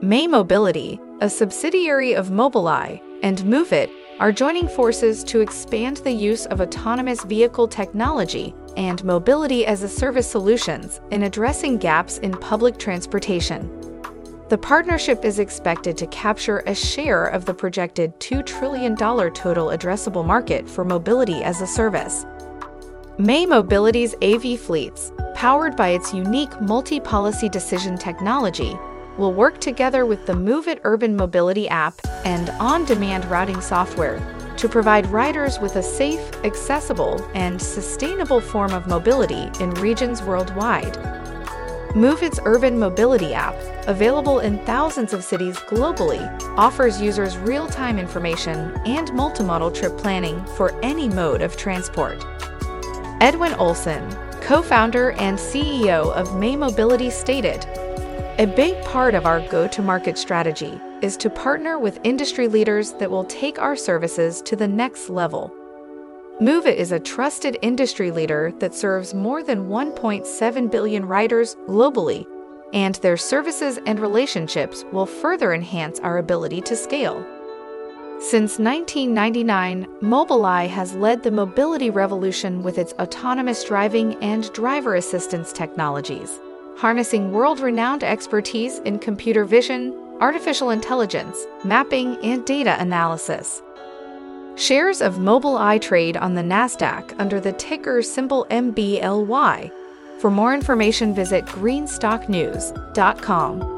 May Mobility, a subsidiary of Mobileye, and Moovit are joining forces to expand the use of autonomous vehicle technology and mobility as a service solutions in addressing gaps in public transportation. The partnership is expected to capture a share of the projected $2 trillion total addressable market for mobility as a service. May Mobility's AV fleets, powered by its unique multi policy decision technology, will work together with the Moovit Urban Mobility app and on demand routing software to provide riders with a safe, accessible, and sustainable form of mobility in regions worldwide. Moovit's Urban Mobility app, available in thousands of cities globally, offers users real time information and multimodal trip planning for any mode of transport. Edwin Olson, co founder and CEO of May Mobility, stated a big part of our go to market strategy is to partner with industry leaders that will take our services to the next level. Moovit is a trusted industry leader that serves more than 1.7 billion riders globally, and their services and relationships will further enhance our ability to scale. Since 1999, Mobileye has led the mobility revolution with its autonomous driving and driver assistance technologies harnessing world renowned expertise in computer vision, artificial intelligence, mapping, and data analysis. Shares of Mobileye trade on the NASDAQ under the ticker symbol MBLY. For more information, visit greenstocknews.com.